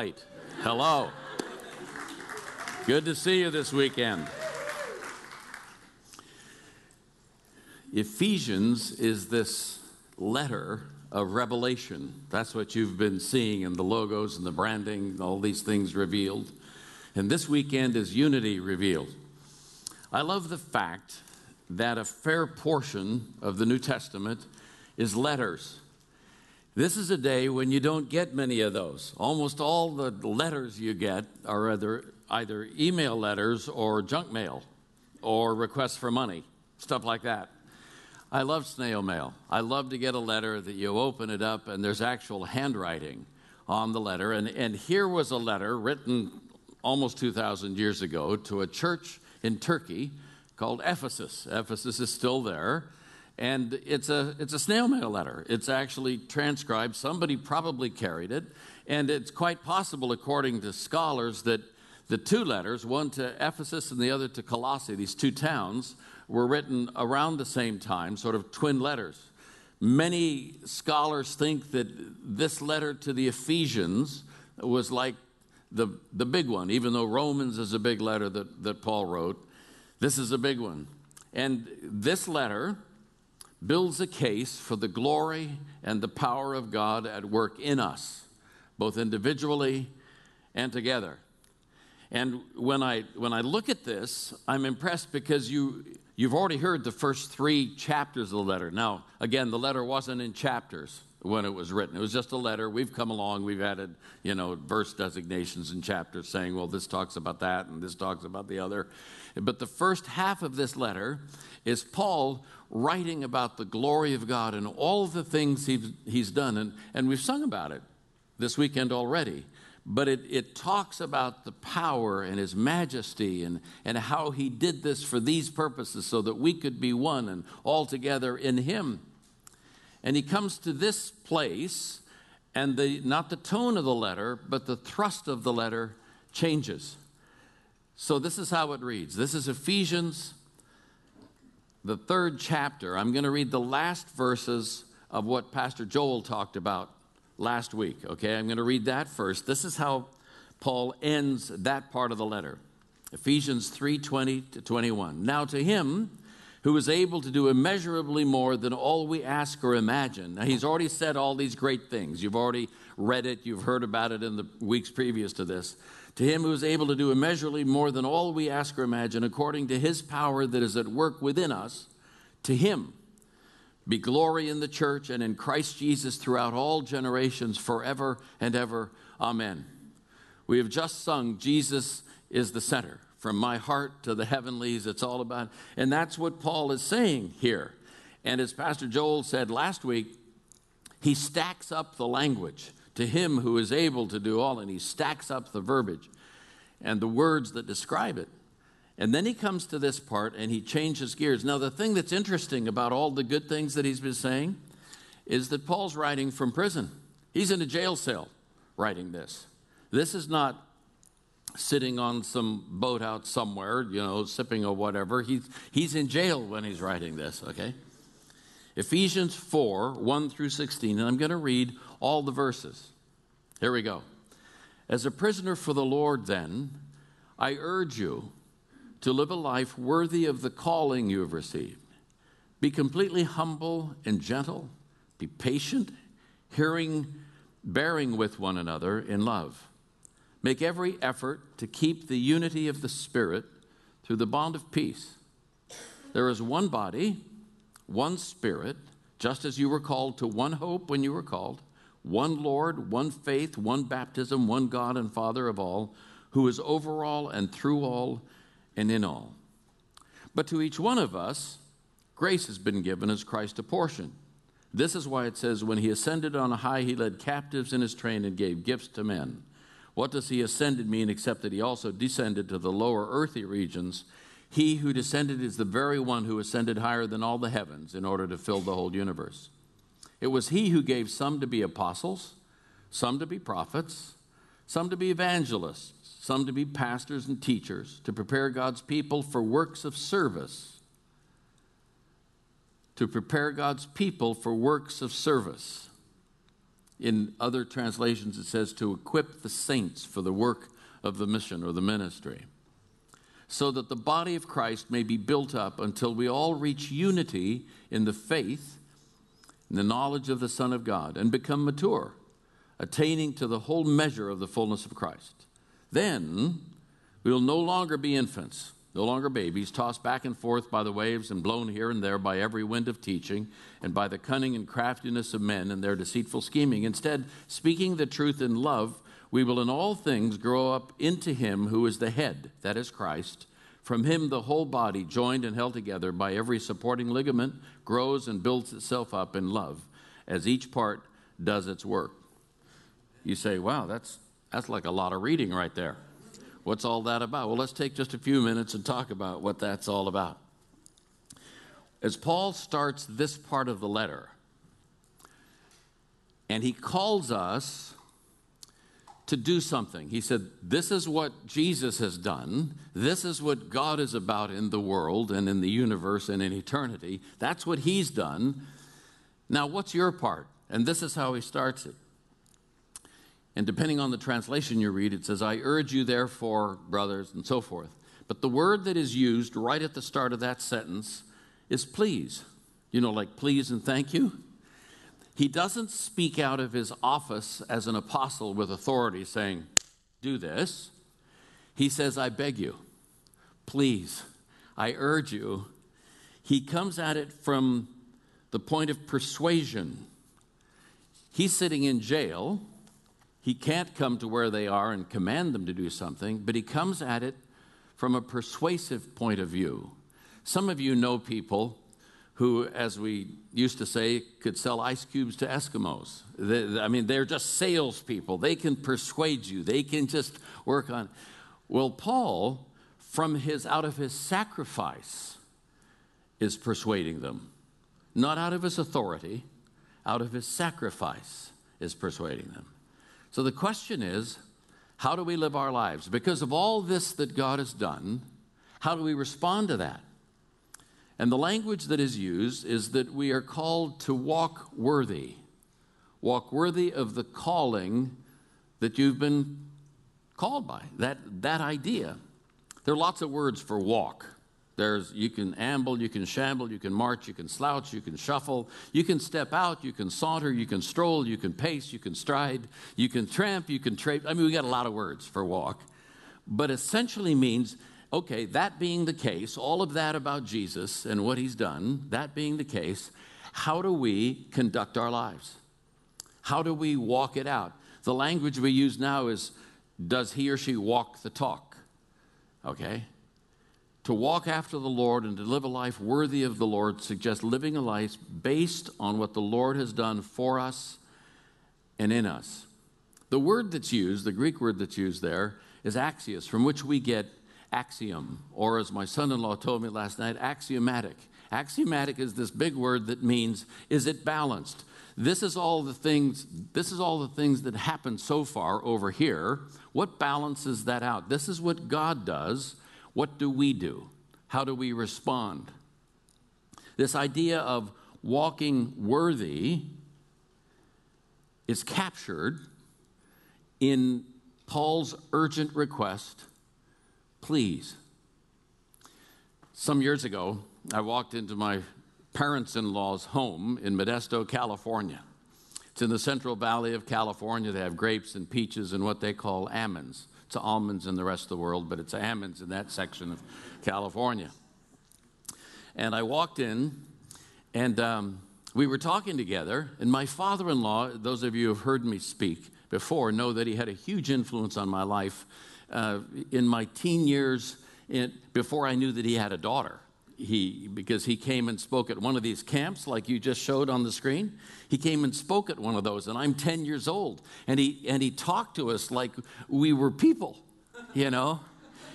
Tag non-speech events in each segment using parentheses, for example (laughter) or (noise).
Light. Hello. Good to see you this weekend. Ephesians is this letter of revelation. That's what you've been seeing in the logos and the branding, all these things revealed. And this weekend is unity revealed. I love the fact that a fair portion of the New Testament is letters. This is a day when you don't get many of those. Almost all the letters you get are either, either email letters or junk mail or requests for money, stuff like that. I love snail mail. I love to get a letter that you open it up and there's actual handwriting on the letter. And, and here was a letter written almost 2,000 years ago to a church in Turkey called Ephesus. Ephesus is still there. And it's a, it's a snail mail letter. It's actually transcribed. Somebody probably carried it. And it's quite possible, according to scholars, that the two letters, one to Ephesus and the other to Colossae, these two towns, were written around the same time, sort of twin letters. Many scholars think that this letter to the Ephesians was like the, the big one, even though Romans is a big letter that, that Paul wrote. This is a big one. And this letter builds a case for the glory and the power of God at work in us, both individually and together. And when I, when I look at this, I'm impressed because you, you've already heard the first three chapters of the letter. Now, again, the letter wasn't in chapters when it was written. It was just a letter. We've come along, we've added, you know, verse designations and chapters saying, well, this talks about that and this talks about the other. But the first half of this letter is Paul writing about the glory of God and all the things he's, he's done. And, and we've sung about it this weekend already. But it, it talks about the power and his majesty and, and how he did this for these purposes so that we could be one and all together in him. And he comes to this place, and the, not the tone of the letter, but the thrust of the letter changes. So this is how it reads. This is Ephesians, the third chapter. I'm going to read the last verses of what Pastor Joel talked about last week. Okay, I'm going to read that first. This is how Paul ends that part of the letter. Ephesians 3:20 to 21. Now to him who is able to do immeasurably more than all we ask or imagine. Now, he's already said all these great things. You've already read it, you've heard about it in the weeks previous to this. To him who is able to do immeasurably more than all we ask or imagine, according to his power that is at work within us, to him be glory in the church and in Christ Jesus throughout all generations, forever and ever. Amen. We have just sung, Jesus is the center from my heart to the heavenlies. It's all about, and that's what Paul is saying here. And as Pastor Joel said last week, he stacks up the language to him who is able to do all, and he stacks up the verbiage and the words that describe it. And then he comes to this part and he changes gears. Now, the thing that's interesting about all the good things that he's been saying is that Paul's writing from prison. He's in a jail cell writing this. This is not sitting on some boat out somewhere, you know, sipping or whatever. He's, he's in jail when he's writing this, okay? Ephesians 4 1 through 16, and I'm going to read all the verses. Here we go. As a prisoner for the Lord, then, I urge you to live a life worthy of the calling you have received. Be completely humble and gentle, be patient, hearing, bearing with one another in love. Make every effort to keep the unity of the Spirit through the bond of peace. There is one body, one Spirit, just as you were called to one hope when you were called, one Lord, one faith, one baptism, one God and Father of all, who is over all and through all and in all. But to each one of us, grace has been given as Christ apportioned. This is why it says, When he ascended on high, he led captives in his train and gave gifts to men. What does he ascended mean except that he also descended to the lower earthy regions? He who descended is the very one who ascended higher than all the heavens in order to fill the whole universe. It was he who gave some to be apostles, some to be prophets, some to be evangelists, some to be pastors and teachers, to prepare God's people for works of service. To prepare God's people for works of service In other translations, it says to equip the saints for the work of the mission or the ministry, so that the body of Christ may be built up until we all reach unity in the faith the knowledge of the Son of God and become mature, attaining to the whole measure of the fullness of Christ. Then we will no longer be infants, no longer babies, tossed back and forth by the waves and blown here and there by every wind of teaching and by the cunning and craftiness of men and their deceitful scheming. Instead, speaking the truth in love, we will in all things grow up into him who is the head, that is Christ. From him, the whole body, joined and held together by every supporting ligament, grows and builds itself up in love as each part does its work. You say, wow, that's, that's like a lot of reading right there. What's all that about? Well, let's take just a few minutes and talk about what that's all about. As Paul starts this part of the letter, and he calls us to do something. He said, This is what Jesus has done. This is what God is about in the world and in the universe and in eternity. That's what He's done. Now, what's your part? And this is how He starts it. And depending on the translation you read, it says, I urge you, therefore, brothers, and so forth. But the word that is used right at the start of that sentence is please. You know, like please and thank you. He doesn't speak out of his office as an apostle with authority saying, Do this. He says, I beg you, please, I urge you. He comes at it from the point of persuasion. He's sitting in jail. He can't come to where they are and command them to do something, but he comes at it from a persuasive point of view. Some of you know people who, as we used to say, could sell ice cubes to Eskimos. I mean, they're just salespeople. They can persuade you, they can just work on. Well, Paul, from his out of his sacrifice, is persuading them. Not out of his authority, out of his sacrifice is persuading them. So the question is, how do we live our lives? Because of all this that God has done, how do we respond to that? And the language that is used is that we are called to walk worthy, walk worthy of the calling that you've been called by, that, that idea. There are lots of words for walk. There's, you can amble, you can shamble, you can march, you can slouch, you can shuffle, you can step out, you can saunter, you can stroll, you can pace, you can stride, you can tramp, you can trape. I mean, we got a lot of words for walk, but essentially means okay, that being the case, all of that about Jesus and what he's done, that being the case, how do we conduct our lives? How do we walk it out? The language we use now is does he or she walk the talk? Okay? To walk after the Lord and to live a life worthy of the Lord suggests living a life based on what the Lord has done for us and in us. The word that's used, the Greek word that's used there, is axios, from which we get axiom, or as my son in law told me last night, axiomatic. Axiomatic is this big word that means, is it balanced? This is all the things, this is all the things that happened so far over here. What balances that out? This is what God does. What do we do? How do we respond? This idea of walking worthy is captured in Paul's urgent request please. Some years ago, I walked into my parents in law's home in Modesto, California. It's in the Central Valley of California. They have grapes and peaches and what they call almonds. It's almonds in the rest of the world, but it's almonds in that section of California. And I walked in, and um, we were talking together. And my father in law, those of you who have heard me speak before, know that he had a huge influence on my life uh, in my teen years, before I knew that he had a daughter. He, because he came and spoke at one of these camps, like you just showed on the screen. He came and spoke at one of those, and I'm 10 years old. And he, and he talked to us like we were people, you know?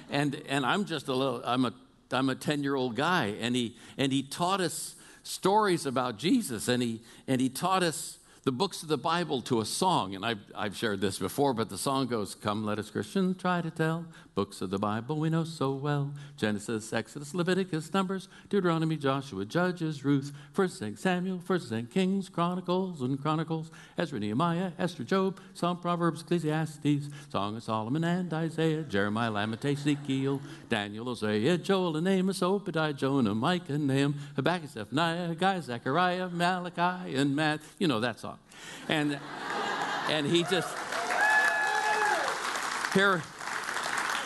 And, and I'm just a little, I'm a, I'm a 10 year old guy. And he, and he taught us stories about Jesus, and he, and he taught us the books of the Bible to a song. And I've, I've shared this before, but the song goes, Come, let us Christians try to tell books of the Bible we know so well Genesis, Exodus, Leviticus, Numbers, Deuteronomy, Joshua, Judges, Ruth, 1st Samuel, 1st Kings, Chronicles and Chronicles, Ezra, Nehemiah, Esther, Job, Psalm, Proverbs, Ecclesiastes, Song of Solomon and Isaiah, Jeremiah, Lamentation, Ezekiel, Daniel, Hosea, Joel, and Amos, Obadiah, Jonah, Micah, Nahum, Habakkuk, Zephaniah, Guy, Zechariah, Malachi, and Matt. You know that song. And, and he just, here,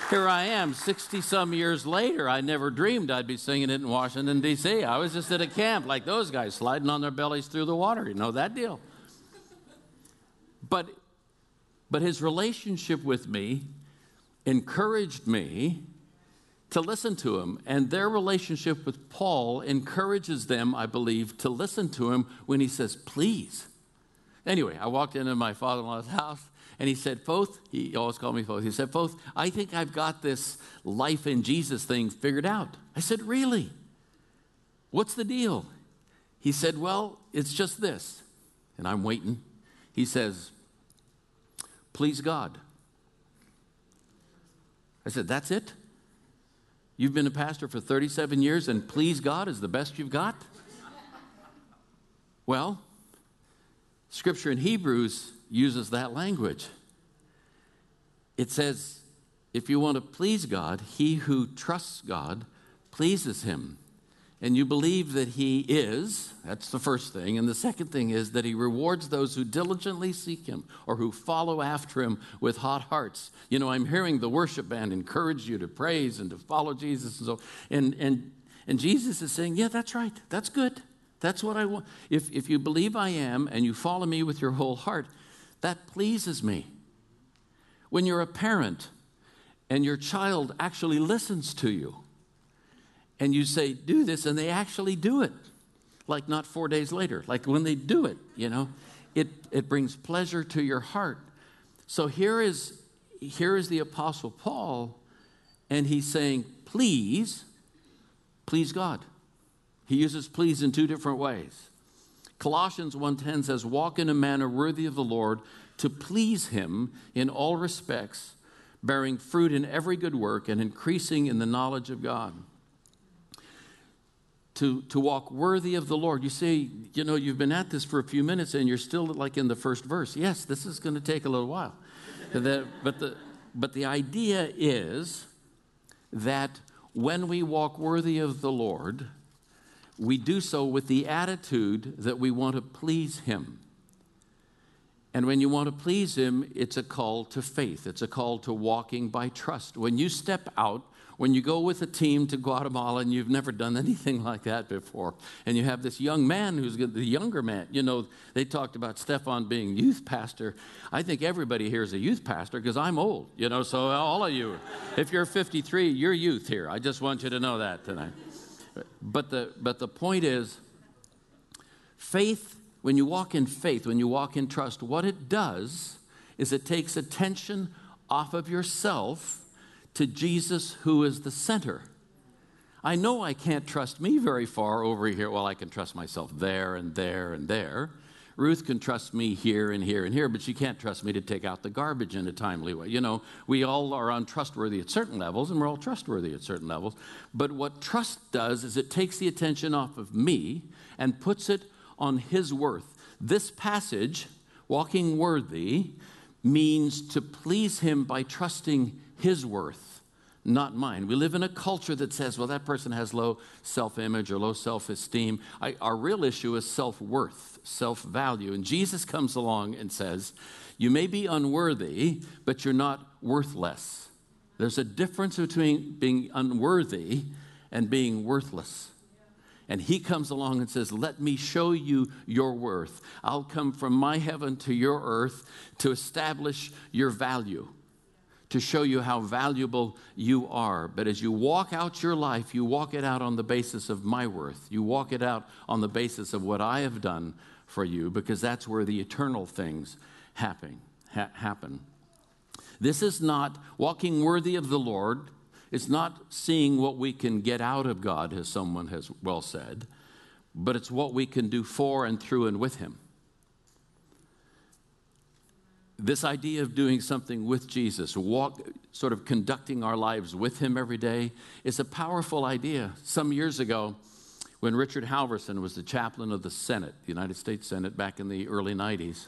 here I am, 60 some years later. I never dreamed I'd be singing it in Washington, D.C. I was just at a camp like those guys, sliding on their bellies through the water. You know that deal. But, but his relationship with me encouraged me to listen to him. And their relationship with Paul encourages them, I believe, to listen to him when he says, please. Anyway, I walked into my father in law's (laughs) house and he said, Foth, he always called me Foth. He said, Foth, I think I've got this life in Jesus thing figured out. I said, Really? What's the deal? He said, Well, it's just this. And I'm waiting. He says, Please God. I said, That's it? You've been a pastor for 37 years and please God is the best you've got? (laughs) Well, Scripture in Hebrews uses that language. It says, if you want to please God, he who trusts God pleases him. And you believe that he is, that's the first thing. And the second thing is that he rewards those who diligently seek him or who follow after him with hot hearts. You know, I'm hearing the worship band encourage you to praise and to follow Jesus. And so, and, and, and Jesus is saying, yeah, that's right. That's good. That's what I want. If, if you believe I am and you follow me with your whole heart, that pleases me. When you're a parent and your child actually listens to you and you say, do this, and they actually do it, like not four days later, like when they do it, you know, it, it brings pleasure to your heart. So here is, here is the Apostle Paul, and he's saying, please, please God. He uses please in two different ways. Colossians 1:10 says walk in a manner worthy of the Lord to please him in all respects, bearing fruit in every good work and increasing in the knowledge of God. To, to walk worthy of the Lord. You say, you know, you've been at this for a few minutes and you're still like in the first verse. Yes, this is going to take a little while. that, but, the, but the idea is that when we walk worthy of the Lord, we do so with the attitude that we want to please Him. And when you want to please Him, it's a call to faith. It's a call to walking by trust. When you step out, when you go with a team to Guatemala and you've never done (laughs) anything like that before, and you have this young man who's the younger man, you know, they talked about Stefan being youth pastor. I think everybody here is a youth pastor because I'm old, you know, so all of you, if you're 53, you're youth here. I just want you to know that tonight. But the, but the point is, faith, when you walk in faith, when you walk in trust, what it does is it takes attention off of yourself to Jesus, who is the center. I know I can't trust me very far over here. Well, I can trust myself there and there and there. Ruth can trust me here and here and here, but she can't trust me to take out the garbage in a timely way. You know, we all are untrustworthy at certain levels, and we're all trustworthy at certain levels. But what trust does is it takes the attention off of me and puts it on His worth. This passage, walking worthy, means to please Him by trusting His worth not mine. We live in a culture that says, well, that person has low self image or low self esteem. Our real issue is self worth, self value. And Jesus comes along and says, you may be unworthy, but you're not worthless. There's a difference between being unworthy and being worthless. And he comes along and says, Let me show you your worth. I'll come from my heaven to your earth to establish your value to show you how valuable you are. But as you walk out your life, you walk it out on the basis of my worth. You walk it out on the basis of what I have done for you, because that's where the eternal things happen. Ha- happen. This is not walking worthy of the Lord. It's not seeing what we can get out of God, as someone has well said, but it's what we can do for and through and with Him. This idea of doing something with Jesus, walk, sort of conducting our lives with Him every day, is a powerful idea. Some years ago, when Richard Halverson was the chaplain of the Senate, the United States Senate, back in the early 90s,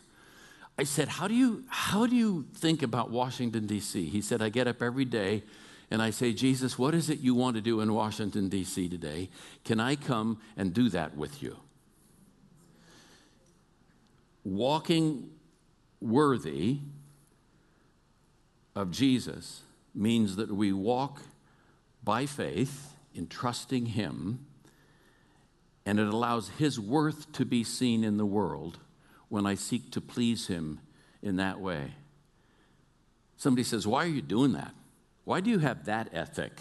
I said, How do you, how do you think about Washington, D.C.? He said, I get up every day and I say, Jesus, what is it you want to do in Washington, D.C. today? Can I come and do that with you? Walking worthy of Jesus means that we walk by faith in trusting Him, and it allows His worth to be seen in the world when I seek to please Him in that way. Somebody says, Why are you doing that? Why do you have that ethic?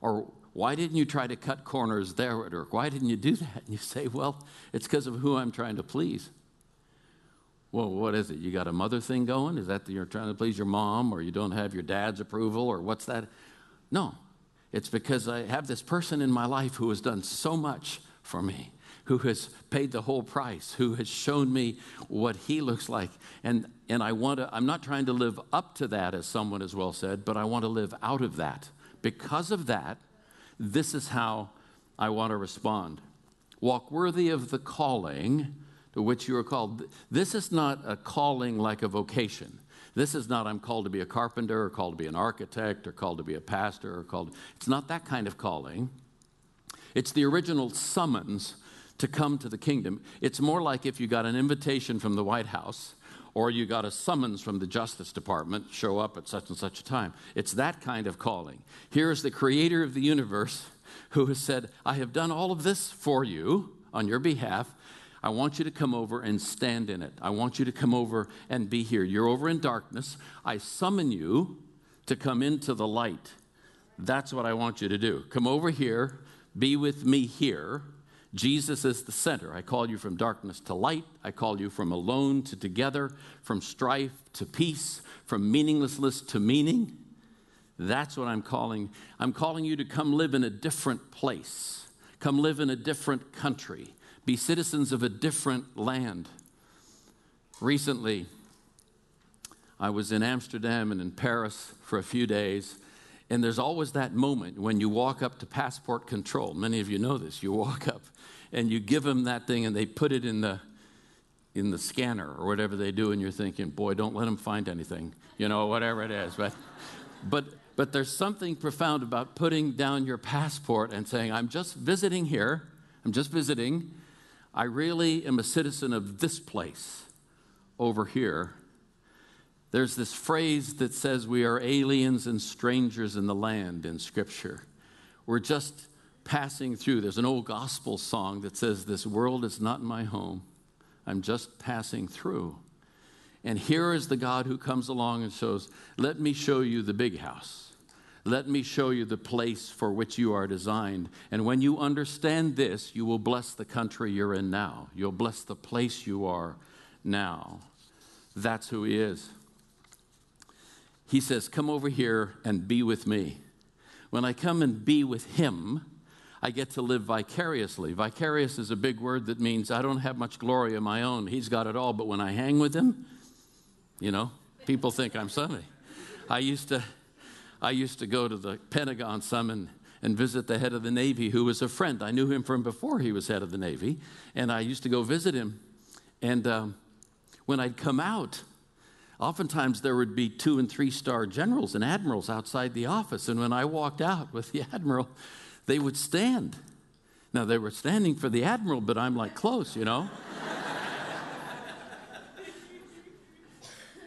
Or why didn't you try to cut corners there at work? Why didn't you do that? And you say, Well, it's because of who I'm trying to please. Well, what is it? You got a mother thing going? Is that you're trying to please your mom or you don't have your dad's approval or what's that? No. It's because I have this person in my life who has done so much for me, who has paid the whole price, who has shown me what he looks like. And, and I want to, I'm not trying to live up to that, as someone has well said, but I want to live out of that. Because of that, this is how I want to respond. Walk worthy of the calling to which you are called. This is not a calling like a vocation. This is not, I'm called to be a carpenter or called to be an architect or called to be a pastor or called. It's not that kind of calling. It's the original summons to come to the kingdom. It's more like if you got an invitation from the White House or you got a summons from the Justice Department, show up at such and such a time. It's that kind of calling. Here is the creator of the universe who has said, I have done all of this for you on your behalf. I want you to come over and stand in it. I want you to come over and be here. You're over in darkness. I summon you to come into the light. That's what I want you to do. Come over here, be with me here. Jesus is the center. I call you from darkness to light. I call you from alone to together, from strife to peace, from meaninglessness to meaning. That's what I'm calling. I'm calling you to come live in a different place. Come live in a different country be citizens of a different land. Recently, I was in Amsterdam and in Paris for a few days, and there's always that moment when you walk up to passport control. Many of you know this. You walk up and you give them that thing, and they put it in the in the scanner or whatever they do, and you're thinking, boy, don't let them find anything, you know, whatever it is. But, but, but there's something profound about putting down your passport and saying, I'm just visiting here, I'm just visiting, I really am a citizen of this place over here. There's this phrase that says we are aliens and strangers in the land in Scripture. We're just passing through. There's an old gospel song that says, This world is not my home. I'm just passing through. And here is the God who comes along and shows, Let me show you the big house. Let me show you the place for which you are designed. And when you understand this, you will bless the country you're in now. You'll bless the place you are now. That's who He is. He says, Come over here and be with me. When I come and be with Him, I get to live vicariously. Vicarious is a big word that means I don't have much glory of my own. He's got it all. But when I hang with Him, you know, people think I'm somebody. I used to I used to go to the Pentagon some and, and visit the head of the Navy, who was a friend. I knew him from before he was head of the Navy, and I used to go visit him. And um, when I'd come out, oftentimes there would be two and three star generals and admirals outside the office. And when I walked out with the (laughs) admiral, they would stand. Now, they were standing for the admiral, but I'm like close, you know? (laughs)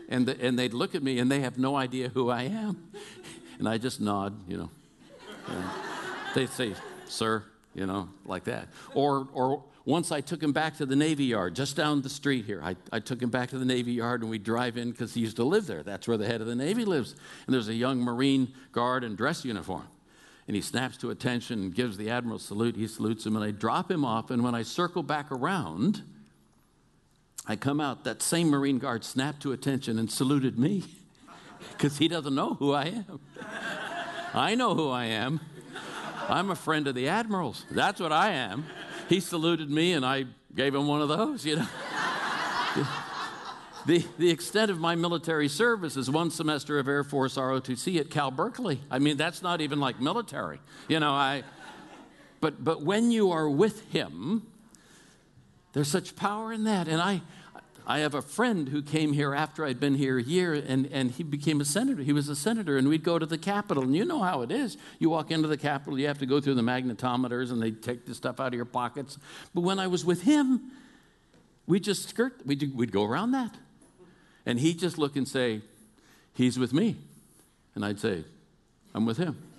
and, the, and they'd look at me and they have no idea who I am. And I just nod, you know. They say, sir, you know, like that. Or, or once I took him back to the Navy Yard, just down the street here. I, I took him back to the Navy Yard and we drive in because he used to live there. That's where the head of the Navy lives. And there's a young Marine guard in dress uniform. And he snaps to attention and gives the Admiral salute. He salutes him and I drop him off. And when I circle back around, I come out, that same Marine guard snapped to attention and saluted me. (laughs) because he doesn't know who I am. I know who I am. I'm a friend of the admiral's. That's what I am. He saluted me, and I gave him one of those, you know. (laughs) the, the extent of my military service is one semester of Air Force ROTC at Cal Berkeley. I mean, that's not even like military. You know, I, but, but when you are with Him, there's such power in that. And I, I have a friend who came here after I'd been here a year, and, and he became a senator. He was a senator, and we'd go to the Capitol. And you know how it is. You walk into the Capitol, you have to go through the magnetometers, and they take the stuff out of your pockets. But when I was with him, we just skirt, we'd, we'd go around that. And he'd just look and say, He's with me. And I'd say, I'm with him.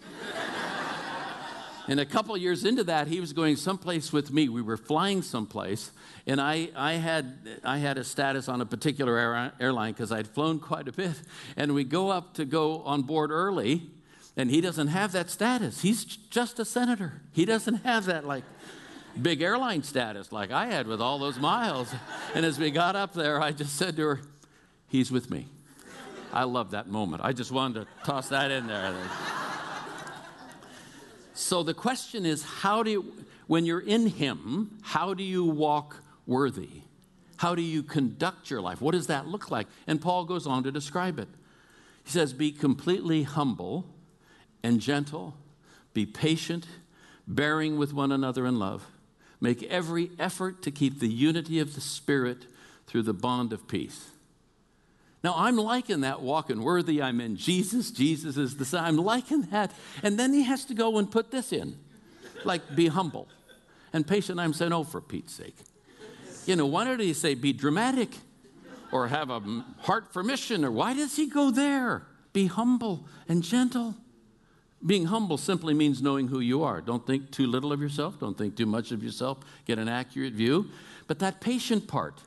And a couple years into that, he was going someplace with me. We were flying someplace, and I, I, had, I had a status on a particular air, airline because I'd flown quite a bit. And we go up to go on board early, and he doesn't have that status. He's just a senator. He doesn't have that, like, big airline status like I had with all those miles. And as we got up there, I just said to her, He's with me. I love that moment. I just wanted to toss that in there. So the question is how do you, when you're in Him, how do you walk worthy? How do you conduct your life? What does that look like? And Paul goes on to describe it. He says, Be completely humble and gentle, be patient, bearing with one another in love. Make every effort to keep the unity of the Spirit through the bond of peace. Now, I'm liking that walking worthy. I'm in Jesus. Jesus is the Son. I'm liking that. And then he has to go and put this in like, be humble and patient. I'm saying, oh, for Pete's sake. You know, why did he say be dramatic or have a heart for mission? Or why does he go there? Be humble and gentle. Being humble simply means knowing who you are. Don't think too little of yourself. Don't think too much of yourself. Get an accurate view. But that patient part,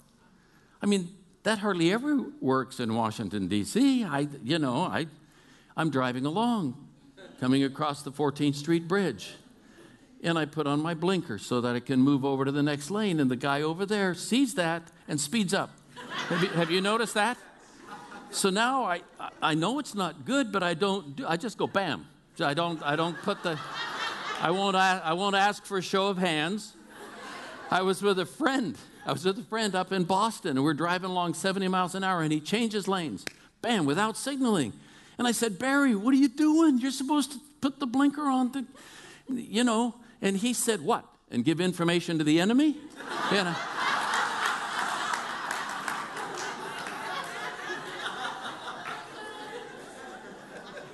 I mean, that hardly ever works in Washington, D.C. I, you know, I, I'm driving along, coming across the 14th Street Bridge, and I put on my blinker so that I can move over to the next lane, and the guy over there sees that and speeds up. have, you, have you noticed that? So now I, I know it's not good, but I don't. Do, I just go bam. I don't. I don't put the. I won't. I won't ask for a show of hands. I was with a friend I was with a friend up in Boston, and we're driving along 70 miles an hour, and he changes lanes, bam, without signaling. And I said, Barry, what are you doing? You're supposed to put the blinker on, the, you know. And he said, What? And give information to the enemy?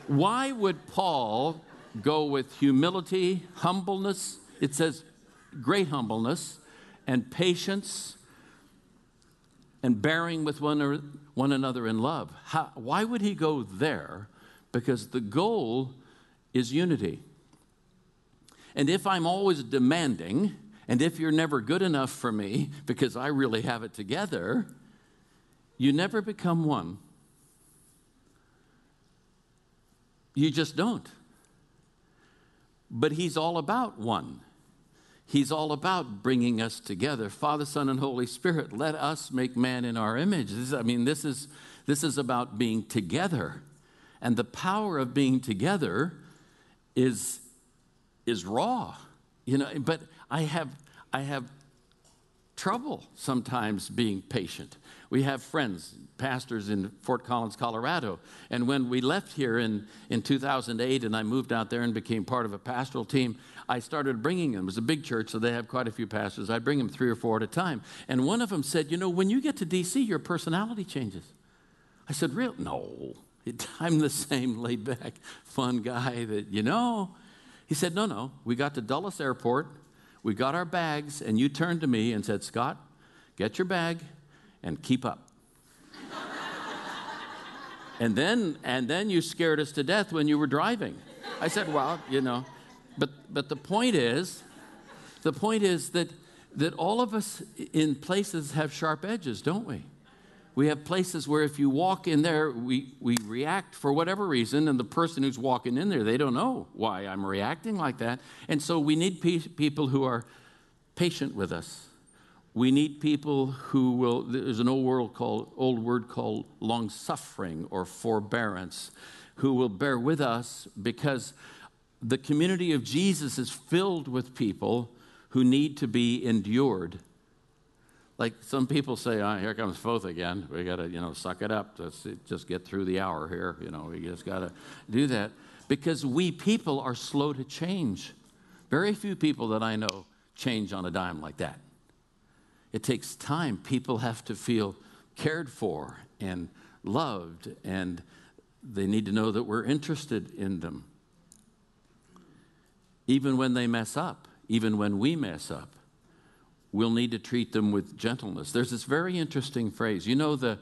Why would Paul go with humility, humbleness? It says great humbleness and patience and bearing with one, one another in love. How, why would he go there? Because the goal is unity. And if I'm always demanding, and if you're never good enough for me because I really have it together, you never become one. You just don't. But he's all about one. He's all about bringing us together. Father, Son, and Holy Spirit, let us make man in our image. This, I mean, this is, this is about being together. And the power of being together is, is raw. You know, but I have, I have trouble sometimes being patient. We have friends, pastors in Fort Collins, Colorado. And when we left here in, in 2008 and I moved out there and became part of a pastoral team, I started bringing them. It was a big church, so they have quite a few pastors. I'd bring them three or four at a time. And one of them said, You know, when you get to D.C., your personality changes. I said, Real? No. I'm the same laid back, fun guy that, you know. He said, No, no. We got to Dulles Airport, we got our bags, and you turned to me and said, Scott, get your bag and keep up. (laughs) and then and then you scared us to death when you were driving. I said, Well, you know. But, but the point is, the point is that, that all of us in places have sharp edges, don't we? We have places where if you walk in there, we, we react for whatever reason, and the person who's walking in there, they don't know why I'm reacting like that. And so we need pe- people who are patient with us. We need people who will, there's an old, word called, old word called long suffering or forbearance, who will bear with us because the community of Jesus is filled with people who need to be endured. like some people say, oh, here comes Foth again. We got to, you know, suck it up. Let's just get through the hour here. You know, we just got to do that. Because we people are slow to change. Very few people that I know change on a dime like that. It takes time. People have to feel cared for and loved, and they need to know that we're interested in them. Even when they mess up, even when we mess up, we'll need to treat them with gentleness. There's this very interesting phrase. You know the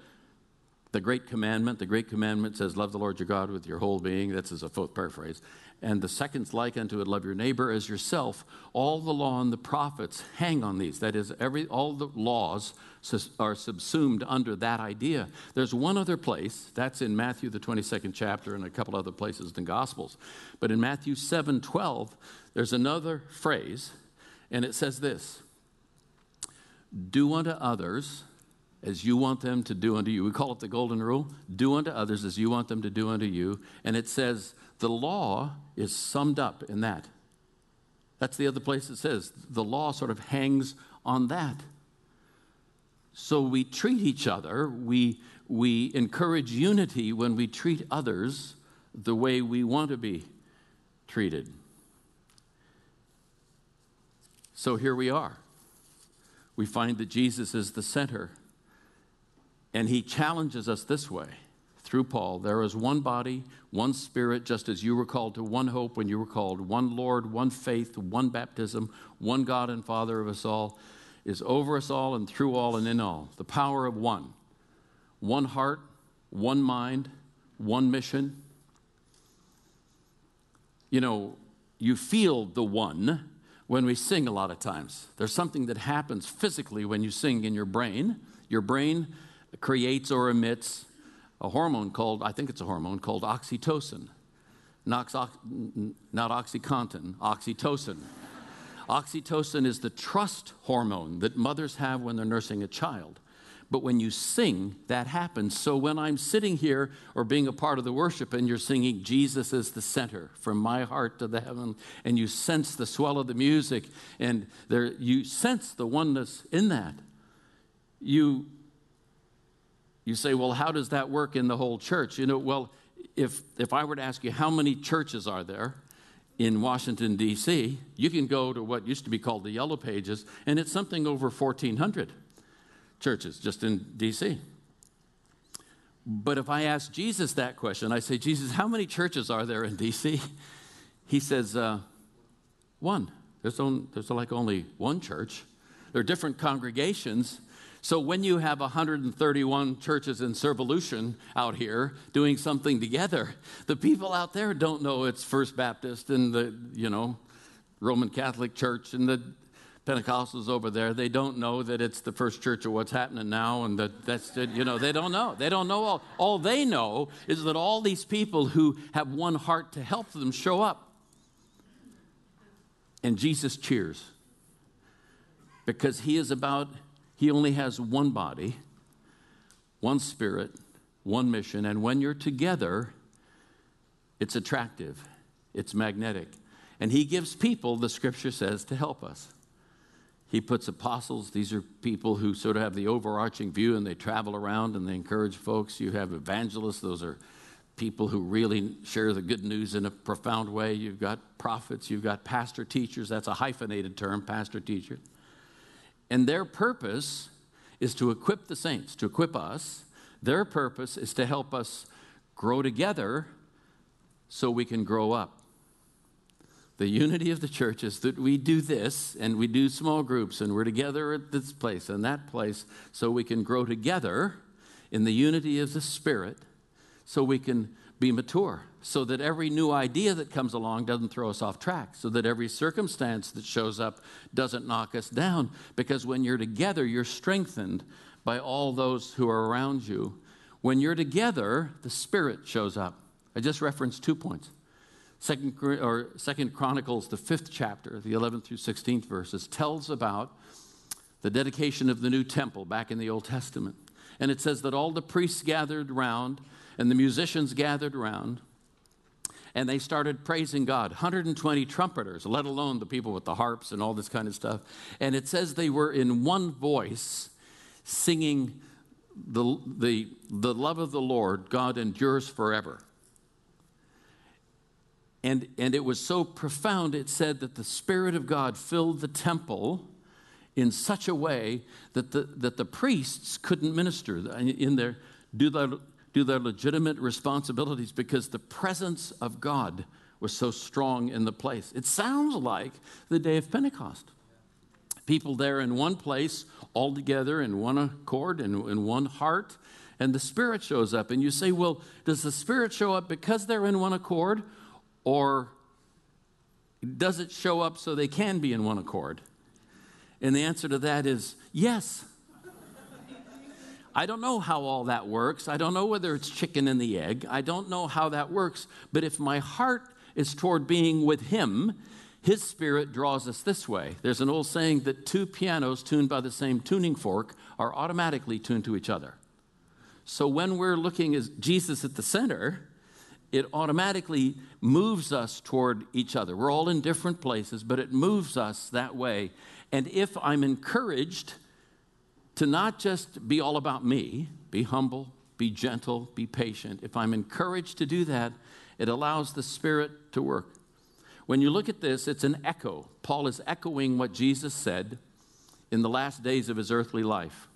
the great commandment, the great commandment says, Love the Lord your God with your whole being. That's as a paraphrase. And the second's like unto it, love your neighbor as yourself. All the law and the prophets hang on these. That is, every all the laws are subsumed under that idea. There's one other place, that's in Matthew the 22nd chapter and a couple other places in the Gospels. But in Matthew 7 12, there's another phrase, and it says this Do unto others as you want them to do unto you. We call it the golden rule do unto others as you want them to do unto you. And it says the law is summed up in that. That's the other place it says the law sort of hangs on that. So we treat each other, we, we encourage unity when we treat others the way we want to be treated. So here we are. We find that Jesus is the center and he challenges us this way through Paul there is one body, one spirit, just as you were called to one hope when you were called, one Lord, one faith, one baptism, one God and Father of us all, is over us all and through all and in all. The power of one. One heart, one mind, one mission. You know, you feel the one when we sing a lot of times. There's something that happens physically when you sing in your brain. Your brain creates or emits a hormone called, I think it's a hormone called oxytocin. Not, not Oxycontin, oxytocin. (laughs) oxytocin is the trust hormone that mothers have when they're nursing a child. But when you sing, that happens. So when I'm sitting here or being a part of the worship and you're singing, Jesus is the center from my heart to the heaven, and you sense the swell of the music and there, you sense the oneness in that, you you say, well, how does that work in the whole church? You know, well, if, if I were to ask you how many churches are there in Washington, D.C., you can go to what used to be called the Yellow Pages, and it's something over 1,400 churches just in D.C. But if I ask Jesus that question, I say, Jesus, how many churches are there in D.C.? He says, uh, one. There's, there's like only one church. There are different congregations, so when you have 131 churches in Servolution out here doing something together, the people out there don't know it's First Baptist and the, you know, Roman Catholic Church and the Pentecostals over there. They don't know that it's the first church of what's happening now and that that's, you know, they don't know. They don't know all. All they know is that all these people who have one heart to help them show up. And Jesus cheers because he is about he only has one body, one spirit, one mission, and when you're together, it's attractive, it's magnetic. And He gives people, the scripture says, to help us. He puts apostles, these are people who sort of have the overarching view and they travel around and they encourage folks. You have evangelists, those are people who really share the good news in a profound way. You've got prophets, you've got pastor teachers, that's a hyphenated term, pastor teacher. And their purpose is to equip the saints, to equip us. Their purpose is to help us grow together so we can grow up. The unity of the church is that we do this and we do small groups and we're together at this place and that place so we can grow together in the unity of the Spirit so we can be mature so that every new idea that comes along doesn't throw us off track, so that every circumstance that shows up doesn't knock us down. Because when you're together, you're strengthened by all those who are around you. When you're together, the Spirit shows up. I just referenced two points. Second, or Second Chronicles, the fifth chapter, the 11th through 16th verses, tells about the dedication of the new temple back in the Old Testament. And it says that all the priests gathered round and the musicians gathered around and they started praising God. 120 trumpeters, let alone the people with the harps and all this kind of stuff. And it says they were in one voice singing the, the, the love of the Lord, God endures forever. And, and it was so profound, it said that the Spirit of God filled the temple in such a way that the, that the priests couldn't minister in their, do, their, do their legitimate responsibilities because the presence of God was so strong in the place. It sounds like the day of Pentecost. People there in one place, all together in one accord and in one heart, and the Spirit shows up. And you say, well, does the Spirit show up because they're in one accord, or does it show up so they can be in one accord? And the answer to that is yes. I don't know how all that works. I don't know whether it's chicken and the egg. I don't know how that works. But if my heart is toward being with Him, His Spirit draws us this way. There's an old saying that two pianos tuned by the same tuning fork are automatically tuned to each other. So when we're looking at Jesus at the center, it automatically moves us toward each other. We're all in different places, but it moves us that way. And if I'm encouraged to not just be all about me, be humble, be gentle, be patient, if I'm encouraged to do that, it allows the Spirit to work. When you look at this, it's an echo. Paul is echoing what Jesus said in the last days of his earthly life.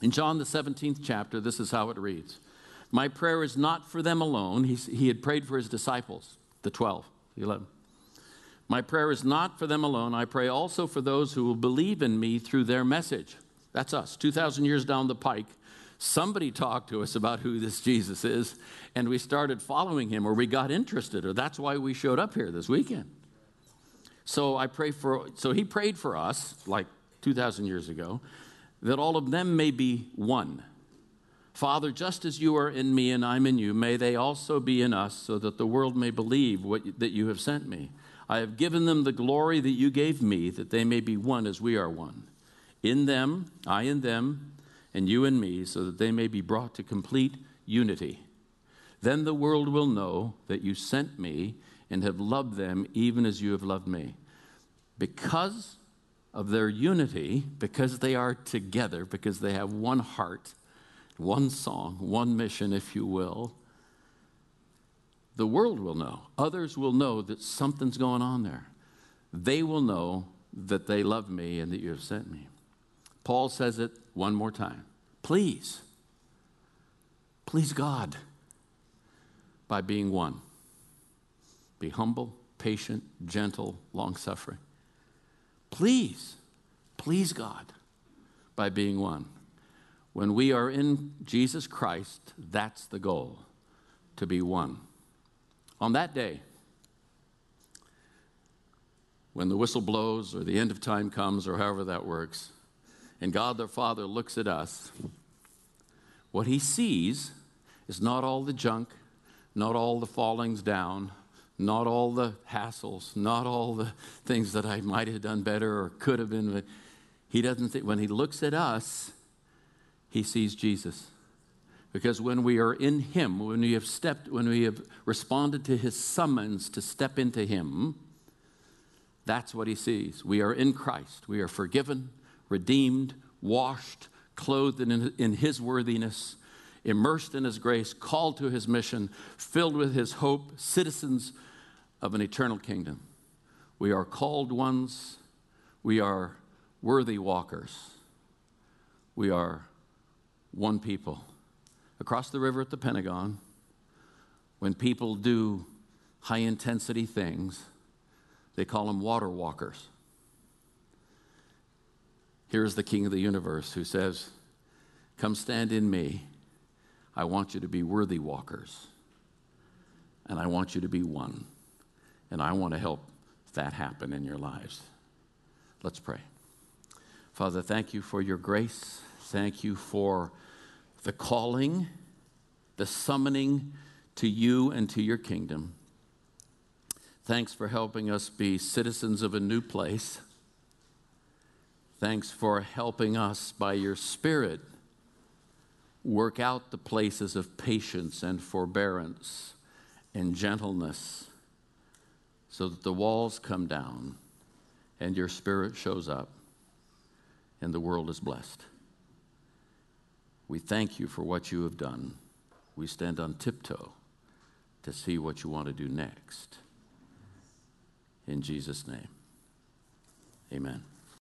In John, the 17th chapter, this is how it reads My prayer is not for them alone. He's, he had prayed for his disciples, the 12, the 11. My prayer is not for them alone. I pray also for those who will believe in me through their message. That's us, 2,000 years down the pike. Somebody talked to us about who this Jesus is, and we started following him, or we got interested, or that's why we showed up here this weekend. So I pray for, so he prayed for us, like 2,000 years ago, that all of them may be one. Father, just as you are in me and I'm in you, may they also be in us, so that the world may believe what, that you have sent me. I have given them the glory that you gave me, that they may be one as we are one. In them, I in them, and you in me, so that they may be brought to complete unity. Then the world will know that you sent me and have loved them even as you have loved me. Because of their unity, because they are together, because they have one heart, one song, one mission, if you will, the world will know. Others will know that something's going on there. They will know that they love me and that you have sent me. Paul says it one more time. Please, please God by being one. Be humble, patient, gentle, long suffering. Please, please God by being one. When we are in Jesus Christ, that's the goal to be one. On that day, when the whistle blows or the end of time comes or however that works, and God the Father looks at us, what he sees is not all the junk, not all the fallings down, not all the hassles, not all the things that I might have done better or could have been. He doesn't think, when he looks at us, he sees Jesus. Because when we are in Him, when we have stepped, when we have responded to His summons to step into Him, that's what He sees. We are in Christ. We are forgiven, redeemed, washed, clothed in, in His worthiness, immersed in His grace, called to His mission, filled with His hope, citizens of an eternal kingdom. We are called ones. We are worthy walkers. We are one people across the river at the Pentagon, when people do high intensity things, they call them water walkers. Here's the King of the universe who says, Come stand in me. I want you to be worthy walkers. And I want you to be one. And I want to help that happen in your lives. Let's pray. Father, thank you for your grace. Thank you for the calling, the summoning to you and to your kingdom. Thanks for helping us be citizens of a new place. Thanks for helping us by your Spirit work out the places of patience and forbearance and gentleness so that the walls come down and your Spirit shows up and the world is blessed. We thank you for what you have done. We stand on tiptoe to see what you want to do next. In Jesus' name, amen.